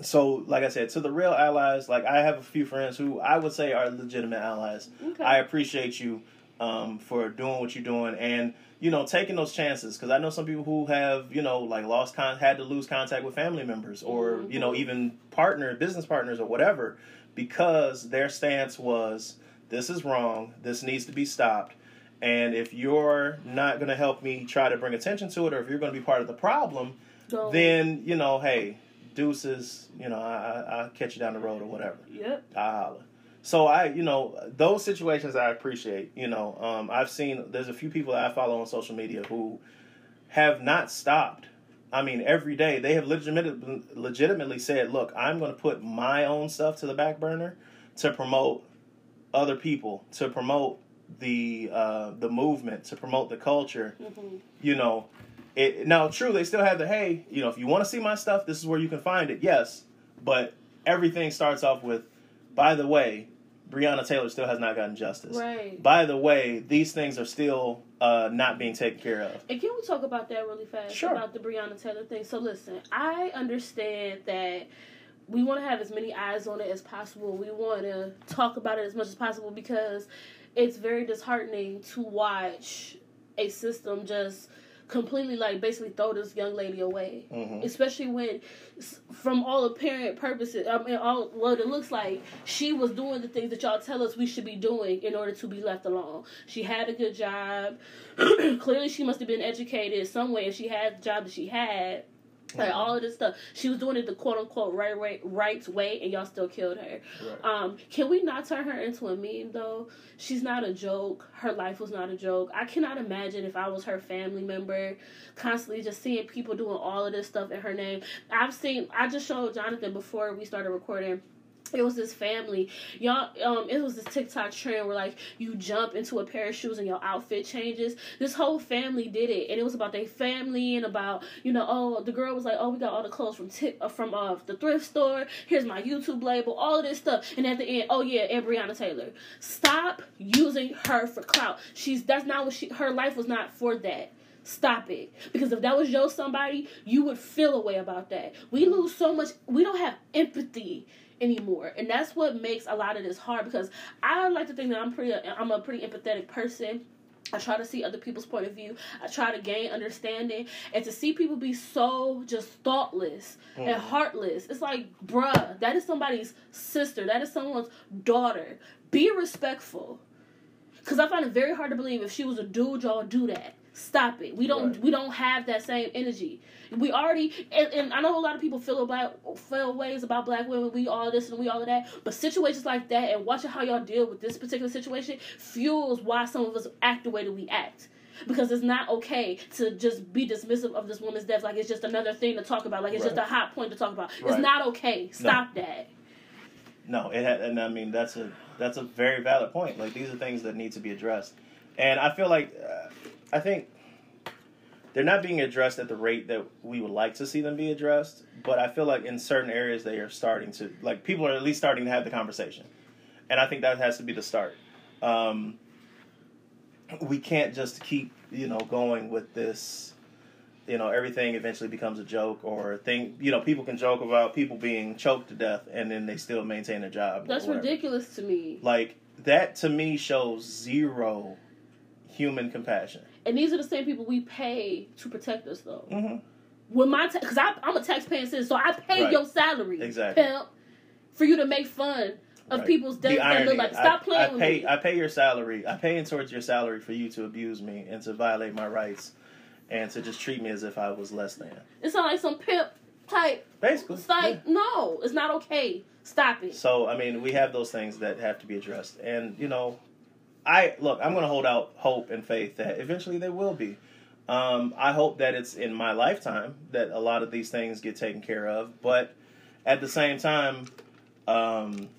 so, like I said, to the real allies, like I have a few friends who I would say are legitimate allies. Okay. I appreciate you um, for doing what you're doing and you know taking those chances because I know some people who have you know like lost con- had to lose contact with family members or you know even partner business partners or whatever because their stance was this is wrong this needs to be stopped and if you're not going to help me try to bring attention to it or if you're going to be part of the problem then you know hey deuces you know I, I, i'll catch you down the road or whatever Yep. I holla. So I, you know, those situations I appreciate. You know, um, I've seen there's a few people that I follow on social media who have not stopped. I mean, every day they have legitimately, legitimately said, "Look, I'm going to put my own stuff to the back burner to promote other people, to promote the uh, the movement, to promote the culture." hmm you know, it now true they still have the hey, you know, if you want to see my stuff, this is where you can find it. Yes, but everything starts off with, by the way, Breonna Taylor still has not gotten justice. Right. By the way, these things are still uh, not being taken care of. And can we talk about that really fast? Sure. About the Breonna Taylor thing. So listen, I understand that we want to have as many eyes on it as possible. We want to talk about it as much as possible because it's very disheartening to watch a system just completely like basically throw this young lady away. Hmm especially when from all apparent purposes i mean all what it looks like she was doing the things that y'all tell us we should be doing in order to be left alone. She had a good job. Clearly she must have been educated some way if she had the job that she had like all of this stuff she was doing it the quote unquote right right right way and y'all still killed her Right. um, can we not turn her into a meme though? She's not a joke. Her life was not a joke. I cannot imagine if I was her family member, constantly just seeing people doing all of this stuff in her name. I've seen. I just showed Jonathan before we started recording. It was this family, y'all. Um, it was this TikTok trend where like you jump into a pair of shoes and your outfit changes. This whole family did it, and it was about their family and about you know. Oh, the girl was like, "Oh, we got all the clothes from tip uh, from uh the thrift store. Here's my YouTube label, all of this stuff." And at the end, oh yeah, and Breonna Taylor. Stop using her for clout. She's that's not what she. Her life was not for that. Stop it. Because if that was your somebody, you would feel a way about that. We lose so much. We don't have empathy anymore, and that's what makes a lot of this hard. Because I like to think that I'm pretty. I'm a pretty empathetic person. I try to see other people's point of view. I try to gain understanding, and to see people be so just thoughtless and Mhm. heartless. It's like, bruh, that is somebody's sister. That is someone's daughter. Be respectful. Cause I find it very hard to believe if she was a dude, y'all do that. Stop it. We don't. Right. We don't have that same energy. We already. And, and I know a lot of people feel about feel ways about black women. We all this and we all of that. But situations like that and watching how y'all deal with this particular situation fuels why some of us act the way that we act. Because it's not okay to just be dismissive of this woman's death like it's just another thing to talk about, like it's just a hot point to talk about. It's not okay. Stop that. No, it had, and I mean that's a that's a very valid point. Like these are things that need to be addressed, and I feel like uh, I think they're not being addressed at the rate that we would like to see them be addressed. But I feel like in certain areas they are starting to like people are at least starting to have the conversation, and I think that has to be the start. Um, we can't just keep you know going with this you know everything eventually becomes a joke or thing you know people can joke about people being choked to death and then they still maintain a job That's ridiculous to me. like that to me shows zero human compassion And these are the same people we pay to protect us, though. mm-hmm. When my because I'm a taxpaying citizen, so I pay Right. your salary, Exactly. pimp, for you to make fun of Right. people's deaths the that look like. Stop I, playing I with pay me. I pay your salary I pay in towards your salary for you to abuse me and to violate my rights and to just treat me as if I was less than It's not like some pimp type. basically It's like no, it's not okay. Stop it. So I mean, we have those things that have to be addressed, and you know, I look. I'm going to hold out hope and faith that eventually there will be. Um, I hope that it's in my lifetime that a lot of these things get taken care of. But at the same time, um,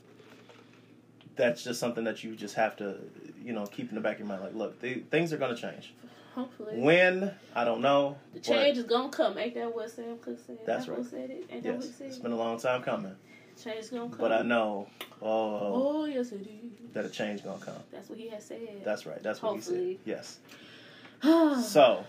that's just something that you just have to, you know, keep in the back of your mind. Like, look, the, things are going to change. Hopefully. When I don't know. the change is gonna come. Ain't that what Sam Cooke said? That's right. Said it. Ain't that what Yes, said? it's been a long time coming, change is gonna come. but I know oh, Oh yes, it is. that a change gonna come. That's what he has said. That's right. That's what he said. Yes. So.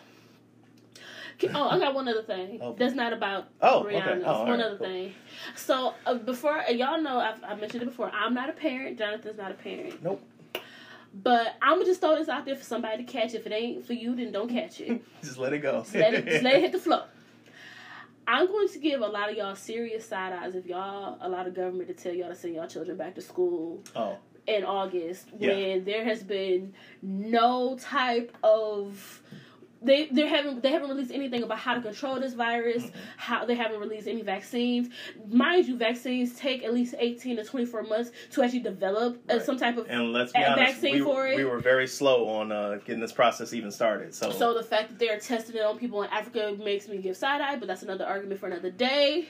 Oh, I got one other thing. Oh. That's not about Oh. Rihanna. Oh, all one right, other cool. thing. So uh, before uh, y'all know, I've, I mentioned it before. I'm not a parent. Jonathan's not a parent. Nope. But I'm gonna just throw this out there for somebody to catch. If it ain't for you, then don't catch it. just let it go. Just let it, just let it hit the floor. I'm going to give a lot of y'all serious side eyes if y'all allow the government to tell y'all to send y'all children back to school oh, in August Yeah. when there has been no type of they they haven't they haven't released anything about how to control this virus. How they haven't released any vaccines. Mind you, vaccines take at least eighteen to twenty four months to actually develop uh, Right. some type of. and let's be honest, vaccine we, for it? we were very slow on uh, getting this process even started. So, So the fact that they're testing it on people in Africa makes me give side eye, but that's another argument for another day.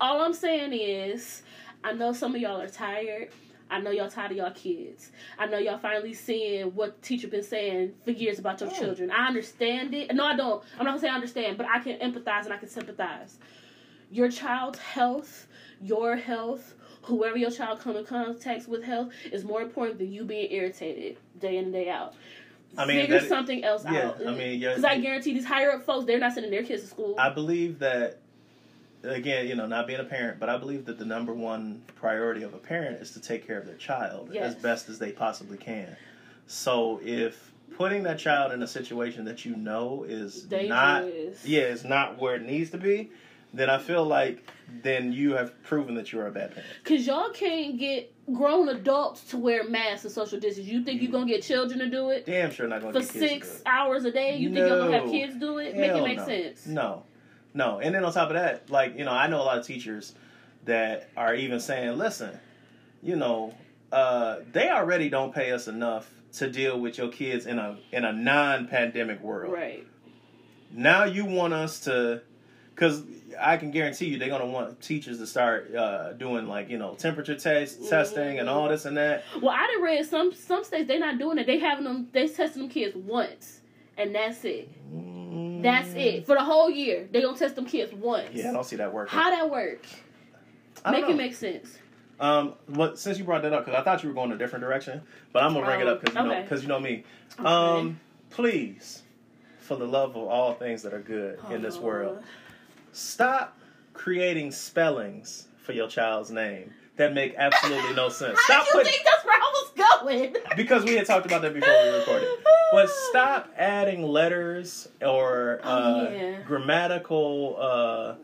All I'm saying is, I know some of y'all are tired. I know y'all tired of y'all kids. I know y'all finally seeing what teacher been saying for years about your Oh. children. I understand it. No, I don't. I'm not gonna say I understand, but I can empathize and I can sympathize. Your child's health, your health, whoever your child come in contact with health is more important than you being irritated day in and day out. I mean, figure something else yeah, out. I mean, yeah, because I guarantee these higher up folks, they're not sending their kids to school. I believe that again, you know, not being a parent, but I believe that the number one priority of a parent is to take care of their child Yes. as best as they possibly can. So if putting that child in a situation that you know is not yeah, is not where it needs to be, then I feel like then you have proven that you are a bad parent. Cause y'all can't get grown adults to wear masks and social distance. You think you're gonna get children to do it Damn sure not going for to get kids to do six hours a day? You think you're gonna have kids do it? Make it make no. sense. No, no. And then on top of that, like you know, I know a lot of teachers that are even saying, "Listen, you know, uh, they already don't pay us enough to deal with your kids in a in a non-pandemic world. Right. Now you want us to, because I can guarantee you they're gonna want teachers to start uh, doing like you know temperature test testing and all this and that. Well, I done read some some states they're not doing it. They having them they testing them kids once, and that's it. That's it for the whole year. They gonna test them kids once. Yeah, I don't see that working. How that work? Make know. it make sense. Um, but since you brought that up, because I thought you were going a different direction, but I'm gonna bring it up because you know because you know me. Okay. Um, please, for the love of all things that are good in this Oh, world, stop creating spellings for your child's name that make absolutely no sense. How Stop did you putting think that's where I was going? because we had talked about that before we recorded. But stop adding letters or Oh, uh, yeah. grammatical uh,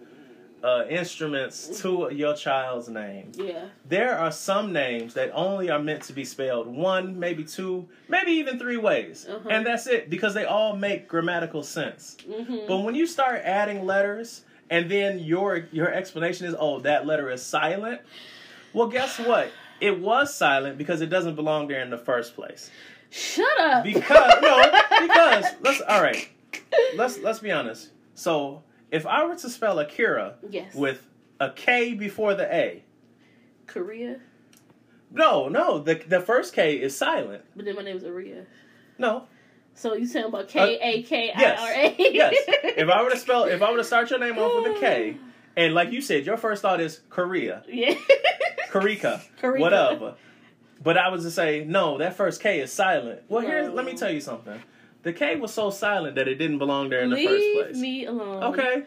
uh, instruments to your child's name Yeah. there are some names that only are meant to be spelled one, maybe two, maybe even three ways. Uh-huh. And that's it because they all make grammatical sense. Mm-hmm. But when you start adding letters and then your your explanation is, "Oh, that letter is silent." Well, guess what? It was silent because it doesn't belong there in the first place. Shut up. Because no, because let's all right. Let's let's be honest. So, if I were to spell Akira yes. with a K before the A, Korea, No, no. The the first K is silent. but then my name is Aria. No. So you saying about K A K I R A? Uh, Yes. If I were to spell, if I were to start your name off with a K, and like you said, your first thought is Korea, yeah. Karika, Karika. whatever. But I was to say, no, that first K is silent. Well, here's No. let me tell you something. The K was so silent that it didn't belong there in the Leave first place. me alone. Okay.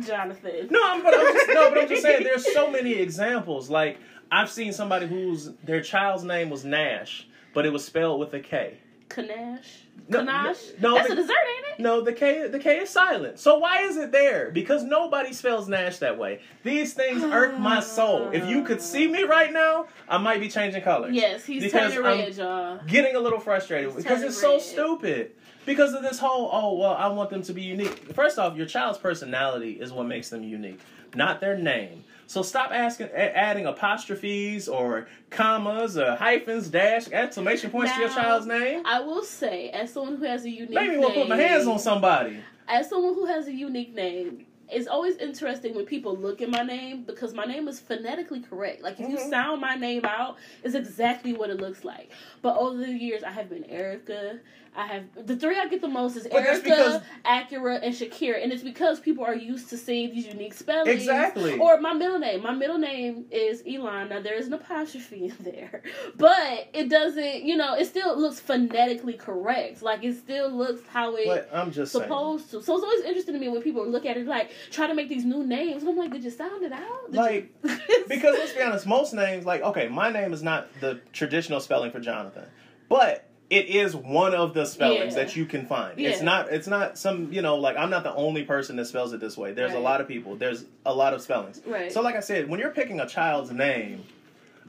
Jonathan. No, I'm, but I'm just, no, but I'm just saying. There's so many examples. Like I've seen somebody whose their child's name was Nash, but it was spelled with a K. Kanash. No, Kanash. no, That's the- a dessert, ain't it? No, the K the K is silent. So why is it there? Because nobody spells Nash that way. These things irk my soul. If you could see me right now, I might be changing colors. Yes, he's Because turning red, y'all. Getting a little frustrated He's because it's so stupid. Because of this whole oh well, I want them to be unique. First off, your child's personality is what makes them unique, not their name. So stop asking, adding apostrophes or commas or hyphens, dash, exclamation points to your child's name. I will say, as someone who has a unique Maybe name, we'll put my hands on somebody. as someone who has a unique name, it's always interesting when people look at my name because my name is phonetically correct. Like if you Mhm. sound my name out, it's exactly what it looks like. But over the years, I have been Erica. I have the three I get the most is But Erica, because- Acura, and Shakira, and it's because people are used to seeing these unique spellings. Exactly. Or my middle name. My middle name is Elon. Now there is an apostrophe in there, but it doesn't. You know, it still looks phonetically correct. Like it still looks how it But I'm just saying. supposed to. So it's always interesting to me when people look at it like try to make these new names. I'm like, did you sound it out? Did Like, you... because let's be honest, most names, like, okay, my name is not the traditional spelling for Jonathan, but it is one of the spellings Yeah. that you can find. It's not. It's not some. You know, like I'm not the only person that spells it this way. There's a lot of people. There's a lot of spellings. right. So, like I said, when you're picking a child's name,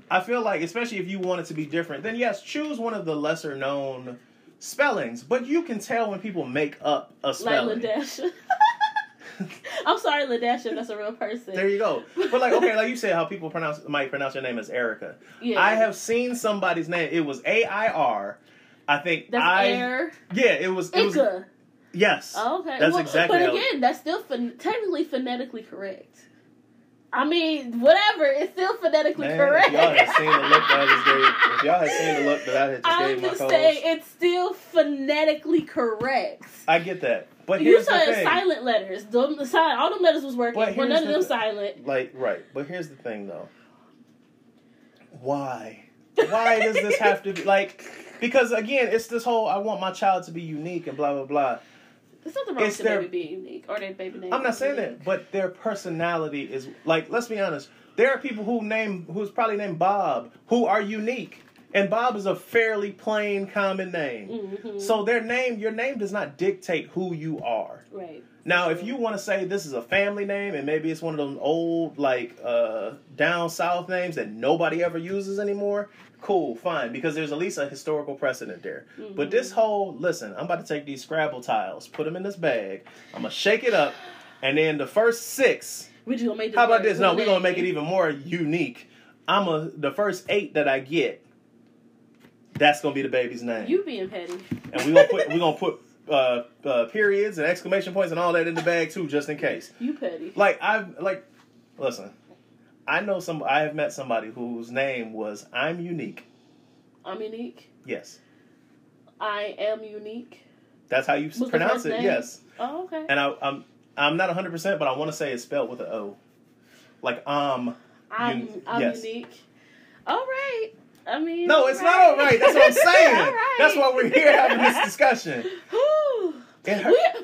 I feel like, especially if you want it to be different, then yes, choose one of the lesser known spellings. But you can tell when people make up a spelling. like. I'm sorry, Ladasha. That's a real person. there you go. But like, okay, like you said, how people pronounce might pronounce your name as Erica. yeah. I have seen somebody's name. It was A I R. I think That's I. air. Yeah, it was. It was. Yes. Oh, okay. That's well, exactly But again, that's still pho- technically phonetically correct. I mean, whatever. It's still phonetically Man, correct. if y'all had seen the look that I just gave, if y'all had seen the look that I had just I'm gave my just saying it's still phonetically correct. I get that. But you here's the thing. silent letters. Them, the silent, all them letters was working, But but, none of them silent. Like, right. But here's the thing, though. Why? Why does this have to be like? Because again, it's this whole I want my child to be unique and blah blah blah. There's nothing wrong It's with the their- baby being unique or their baby name. I'm not saying unique. that, but their personality is like. Let's be honest. There are people who name who's probably named Bob who are unique, and Bob is a fairly plain, common name. Mhm. So their name, your name does not dictate who you are. right. Now, if you want to say this is a family name and maybe it's one of those old like uh, down south names that nobody ever uses anymore, cool, fine, because there's at least a historical precedent there. But this whole listen, I'm about to take these Scrabble tiles, put them in this bag, I'm gonna shake it up, and then the first six. we just gonna make How about this? No, we're gonna make it even more unique. I'm a the first eight that I get. That's gonna be the baby's name You being petty. and we gonna put we gonna put uh, uh, periods and exclamation points and all that in the bag too, just in case. You petty. Like I've like, listen, I know some. I have met somebody whose name was I'm unique. I'm unique. Yes, I am unique. that's how you Was pronounce it. name? Yes, Oh, okay. and I, I'm I'm not 100, percent but I want to say it's spelled with an O, like um. I'm uni- I'm yes. unique. All right. I mean, No, it's not all right. That's what I'm saying. All right. That's why we're here having this discussion. Whew. We,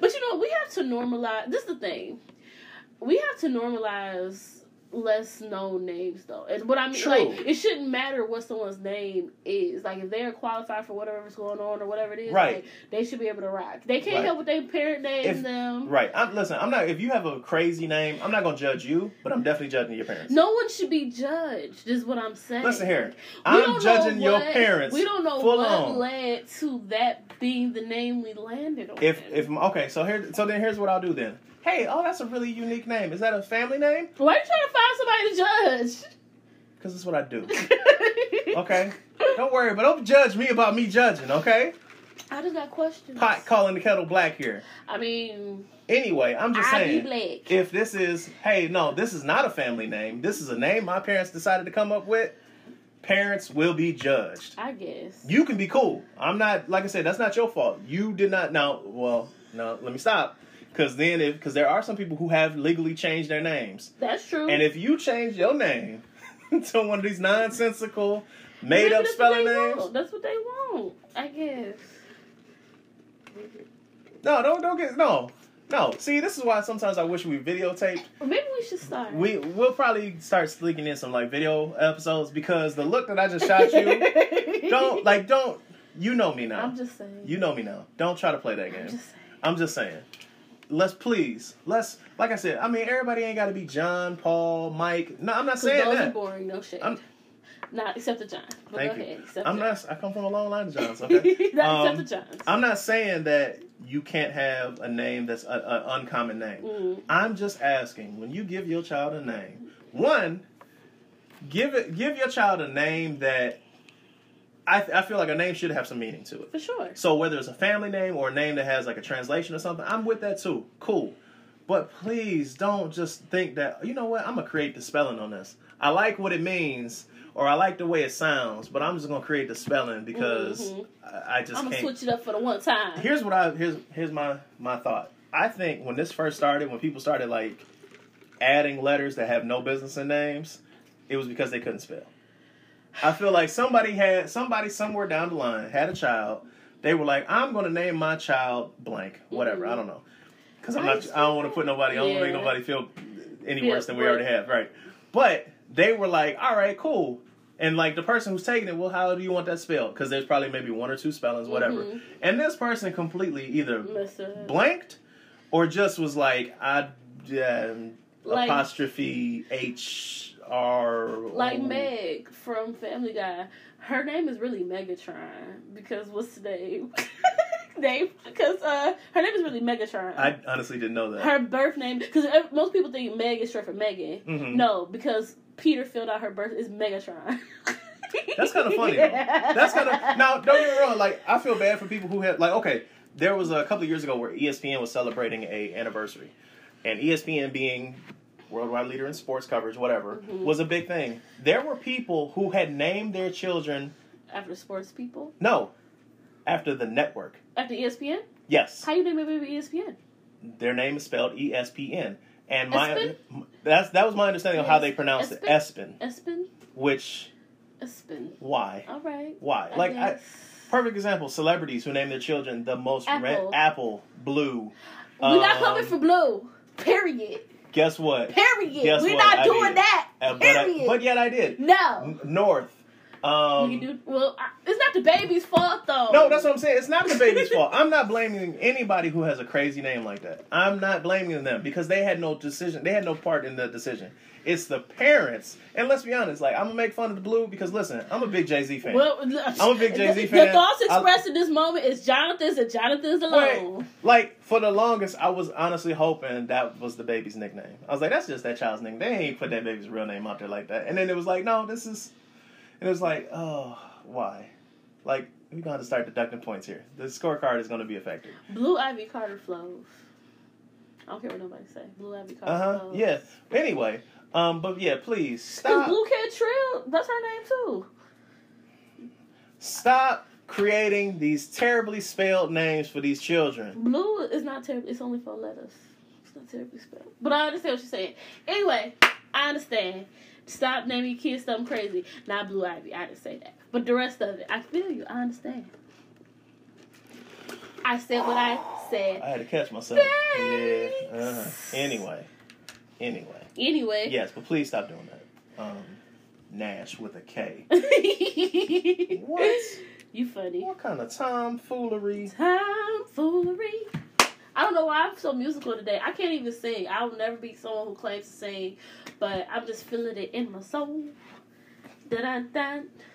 but you know, we have to normalize. This is the thing. We have to normalize less known names, though. And what I mean, True. like, it shouldn't matter what someone's name is. Like, if they're qualified for whatever's going on or whatever it is, Right. like, they should be able to rock. They can't Right. help what their parent names If- them. Right. I'm, listen, I'm not. If you have a crazy name, I'm not gonna judge you, but I'm definitely judging your parents. No one should be judged. Is what I'm saying. Listen here. We I'm judging your parents. We don't know what on. led to that being the name we landed on. If if okay, so here so then here's what I'll do then. Hey, oh, that's a really unique name. Is that a family name? why are you trying to find somebody to judge? Because that's what I do. Okay. Don't worry, but don't judge me about me judging. Okay. I just got questions. Pot calling the kettle black here. I mean, Anyway, I'm just I be saying. black. If this is hey, no, this is not a family name. This is a name my parents decided to come up with. Parents will be judged. I guess. You can be cool. I'm not like I said. That's not your fault. You did not. Now, well, no. Let me stop. Because then, if because there are some people who have legally changed their names, That's true. and if you change your name to one of these nonsensical, Maybe made up spelling names, Want. That's what they want. I guess. no, don't don't get no, no. See, this is why sometimes I wish we videotaped. Maybe we should start. We we'll probably start sneaking in some like video episodes because the look that I just shot you, don't like don't. You know me now. I'm just saying. You know me now. Don't try to play that I'm game. just saying. I'm just saying. Let's please. Let's like I said. I mean, everybody ain't got to be John, Paul, Mike. No, I'm not saying those are that. boring. No shit. I'm- Not except the John. But Thank go you. ahead. I'm John. not. I come from a long line of Johns. Okay. not Um, except the Johns. I'm not saying that you can't have a name that's an uncommon name. Mm. I'm just asking when you give your child a name, one, give it give your child a name that I, I feel like a name should have some meaning to it. For sure. So whether it's a family name or a name that has like a translation or something, I'm with that too. Cool. But please don't just think that you know what I'm gonna create the spelling on this. I like what it means or I like the way it sounds, but I'm just gonna create the spelling because Mhm. I, I just I'm gonna can't. switch it up for the one time. Here's what I here's here's my my thought. I think when this first started, when people started like adding letters that have no business in names, it was because they couldn't spell. I feel like somebody had somebody somewhere down the line had a child. They were like, "I'm going to name my child blank, whatever." Mhm. I don't know, because I'm not. I don't want to put nobody. I don't want to make nobody feel any Feel- worse than we right. already have, right? But they were like, "All right, cool." And like the person who's taking it, well, how do you want that spelled? Because there's probably maybe one or two spellings, whatever. Mhm. And this person completely either blanked or just was like I um, Like- apostrophe H R Like Meg from Family Guy. Her name is really Megatron because what's the name? name because uh her name is really Megatron. I honestly didn't know that. her birth name because most people think Meg is short for Megan. Mhm. No, because Peter filled out her birth is Megatron. That's kind of funny. though. That's kind of now. Don't get me wrong. Like I feel bad for people who had like okay. There was a couple of years ago where ESPN was celebrating a anniversary, and ESPN being worldwide leader in sports coverage, whatever, Mhm. was a big thing. There were people who had named their children after sports people no after the network. after ESPN. Yes. How you name it baby ESPN? Their name is spelled E S P N, and my Espen? that's that was my understanding of how they pronounced it, Espen? Espen. Espen. Which Espen. why? All right. Why? I Like I, perfect example: celebrities who name their children the most Apple. red apple, blue. We're not Um, coming for blue. Period. Guess what? Period. Guess We're what? not I doing did. that. Uh, but, I, Period. but yet I did. no. N- North. Um, can do well. I, it's not the baby's fault though. No, that's what I'm saying. It's not the baby's fault. I'm not blaming anybody who has a crazy name like that. I'm not blaming them because they had no decision. They had no part in the decision. It's the parents. And let's be honest, like I'm gonna make fun of the blue because listen, I'm a big Jay Z fan. Well, I'm a big Jay-Z the, fan. The thoughts I- expressed in this moment is Jonathan's and Jonathan's alone. Wait, like for the longest, I was honestly hoping that was the baby's nickname. I was like, that's just that child's name. They ain't put that baby's real name out there like that. And then it was like, no, this is. And it was like, oh, why? Like we're gonna start deducting points here. The scorecard is gonna be affected. Blue Ivy Carter flows. I don't care what nobody say. Blue Ivy Carter Uh huh. flows. Yeah. Anyway, um, but yeah, please stop. Blue Cat Trill, that's her name too. Stop creating these terribly spelled names for these children. Blue is not terrible. It's only four letters. It's not terribly spelled. But I understand what you're saying. Anyway, I understand. Stop naming your kids something crazy. Not Blue Ivy. I didn't say that. But the rest of it, I feel you. I understand. I said what I said. I had to catch myself. Yeah. Uh-huh. Anyway. Anyway. Anyway. Yes, but please stop doing that. Um, Nash with a K. What? You funny. What kind of tomfoolery? Tomfoolery. I don't know why I'm so musical today. I can't even sing. I'll never be someone who claims to sing, but I'm just feeling it in my soul. Da.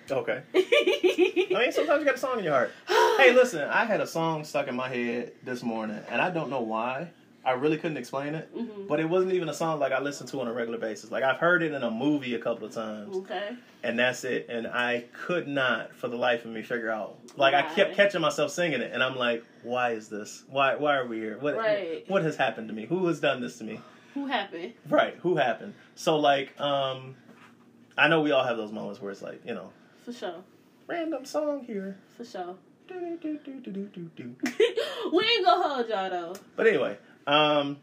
Okay. I mean, sometimes you got a song in your heart. Hey, listen, I had a song stuck in my head this morning, and I don't know why. I really couldn't explain it, Mhm. but it wasn't even a song like I listen to on a regular basis. Like I've heard it in a movie a couple of times, Okay. and that's it. And I could not, for the life of me, figure out. Like I kept catching myself singing it, and I'm like, "Why is this? Why? Why are we here? What? Right. What has happened to me? Who has done this to me? Who happened? Right? Who happened? So like, um, I know we all have those moments where it's like, you know, For sure. random song here. For sure. We ain't gonna hold y'all though. But anyway, um,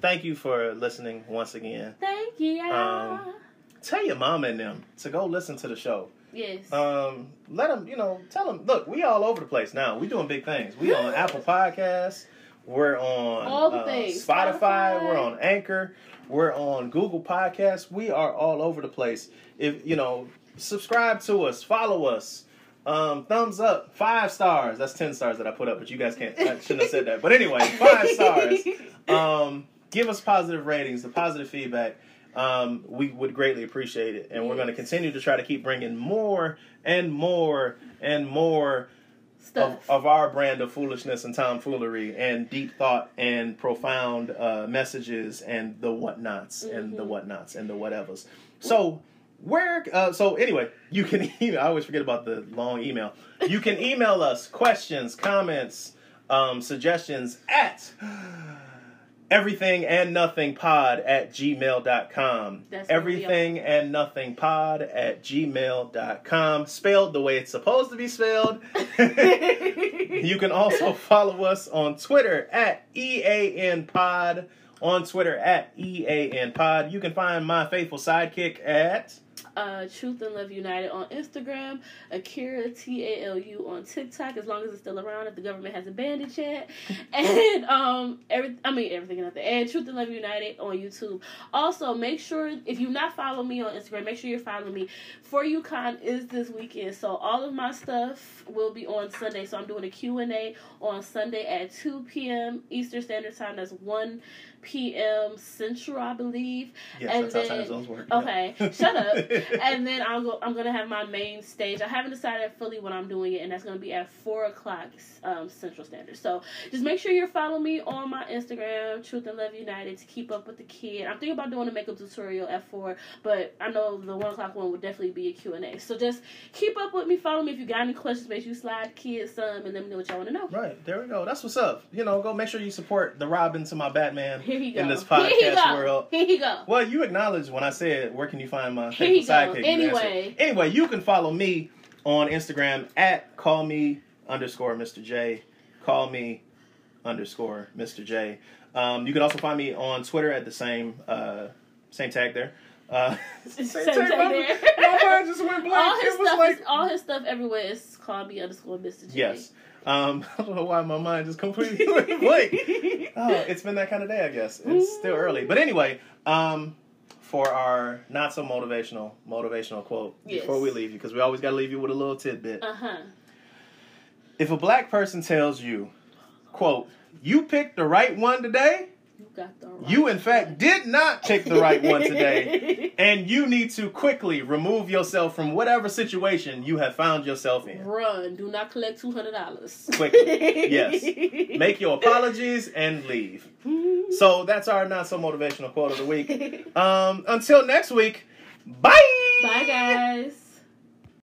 thank you for listening once again. Thank you. Um, Tell your mom and them to go listen to the show. yes. Um, let them, you know, tell them. Look, we all over the place now. We doing big things. We on Apple Podcasts. We're on All the uh, things. Spotify. Spotify. We're on Anchor. We're on Google Podcasts. We are all over the place. If you know, subscribe to us, follow us. Um, thumbs up, five stars. That's ten stars that I put up, but you guys can't. I shouldn't have said that. But anyway, five stars. Um, give us positive ratings, the positive feedback. Um, we would greatly appreciate it, and we're going to continue to try to keep bringing more and more and more stuff. of our brand of foolishness and tomfoolery and deep thought and profound uh, messages and the whatnots and the Mhm. whatnots and the whatevers. So where? Uh, so anyway, you can. Email, I always forget about the long email. You can email us questions, comments, um, suggestions at everything and nothing pod at gmail.com That's everything and nothing pod at gmail.com spelled the way it's supposed to be spelled you can also follow us on twitter at ean pod on twitter at ean pod you can find my faithful sidekick at uh, Truth and Love United on Instagram, Akira T A L U on TikTok, as long as it's still around if the government hasn't banned it yet. And um, every I mean everything and nothing. And Truth and Love United on YouTube. Also, make sure if you're not follow me on Instagram, make sure you're following me. For UConn is this weekend, so all of my stuff will be on Sunday. So I'm doing a Q and A on Sunday at 2 p.m. Eastern Standard Time. That's 1 p.m. Central, I believe. yes And that's how then- time zones work okay, shut up. and then I'll go. I'm gonna have my main stage. I haven't decided fully when I'm doing it, and that's gonna be at four o'clock um, Central Standard. So just make sure you're following me on my Instagram, Truth and Love United, to keep up with the kid. I'm thinking about doing a makeup tutorial at four, but I know the one o'clock one would definitely be a Q and A. So just keep up with me. Follow me if you got any questions. Make sure you slide kids some, and let me know what y'all want to know. Right, there we go. That's what's up. You know, go make sure you support the Robin to my Batman Here he go. in this Here he podcast go. world. Here he go. Well, you acknowledged when I said, "Where can you find my Here you sidekick?" You Anyway. answered. anyway, you can follow me on Instagram at call me underscore Mr. J. Call me underscore Mr. J. Um, you can also find me on Twitter at the same uh, same tag there. Uh, Same tag, tag there. my mind just went blank. all his it was stuff like is, all his stuff everywhere is call me underscore Mr. J. yes. Um, I don't know why my mind just completely went blank. Oh, it's been that kind of day, I guess. It's still early. But anyway, um, for our not so motivational motivational quote Yes. before we leave you, because we always got to leave you with a little tidbit. Uh huh. If a black person tells you, quote, you picked the right one today, You got the right you in fact one. did not pick the right one today, and you need to quickly remove yourself from whatever situation you have found yourself in. Run. Do not collect two hundred dollars. Quickly. Yes. Make your apologies and leave. So that's our not so motivational quote of the week. Um, until next week, bye. Bye, guys.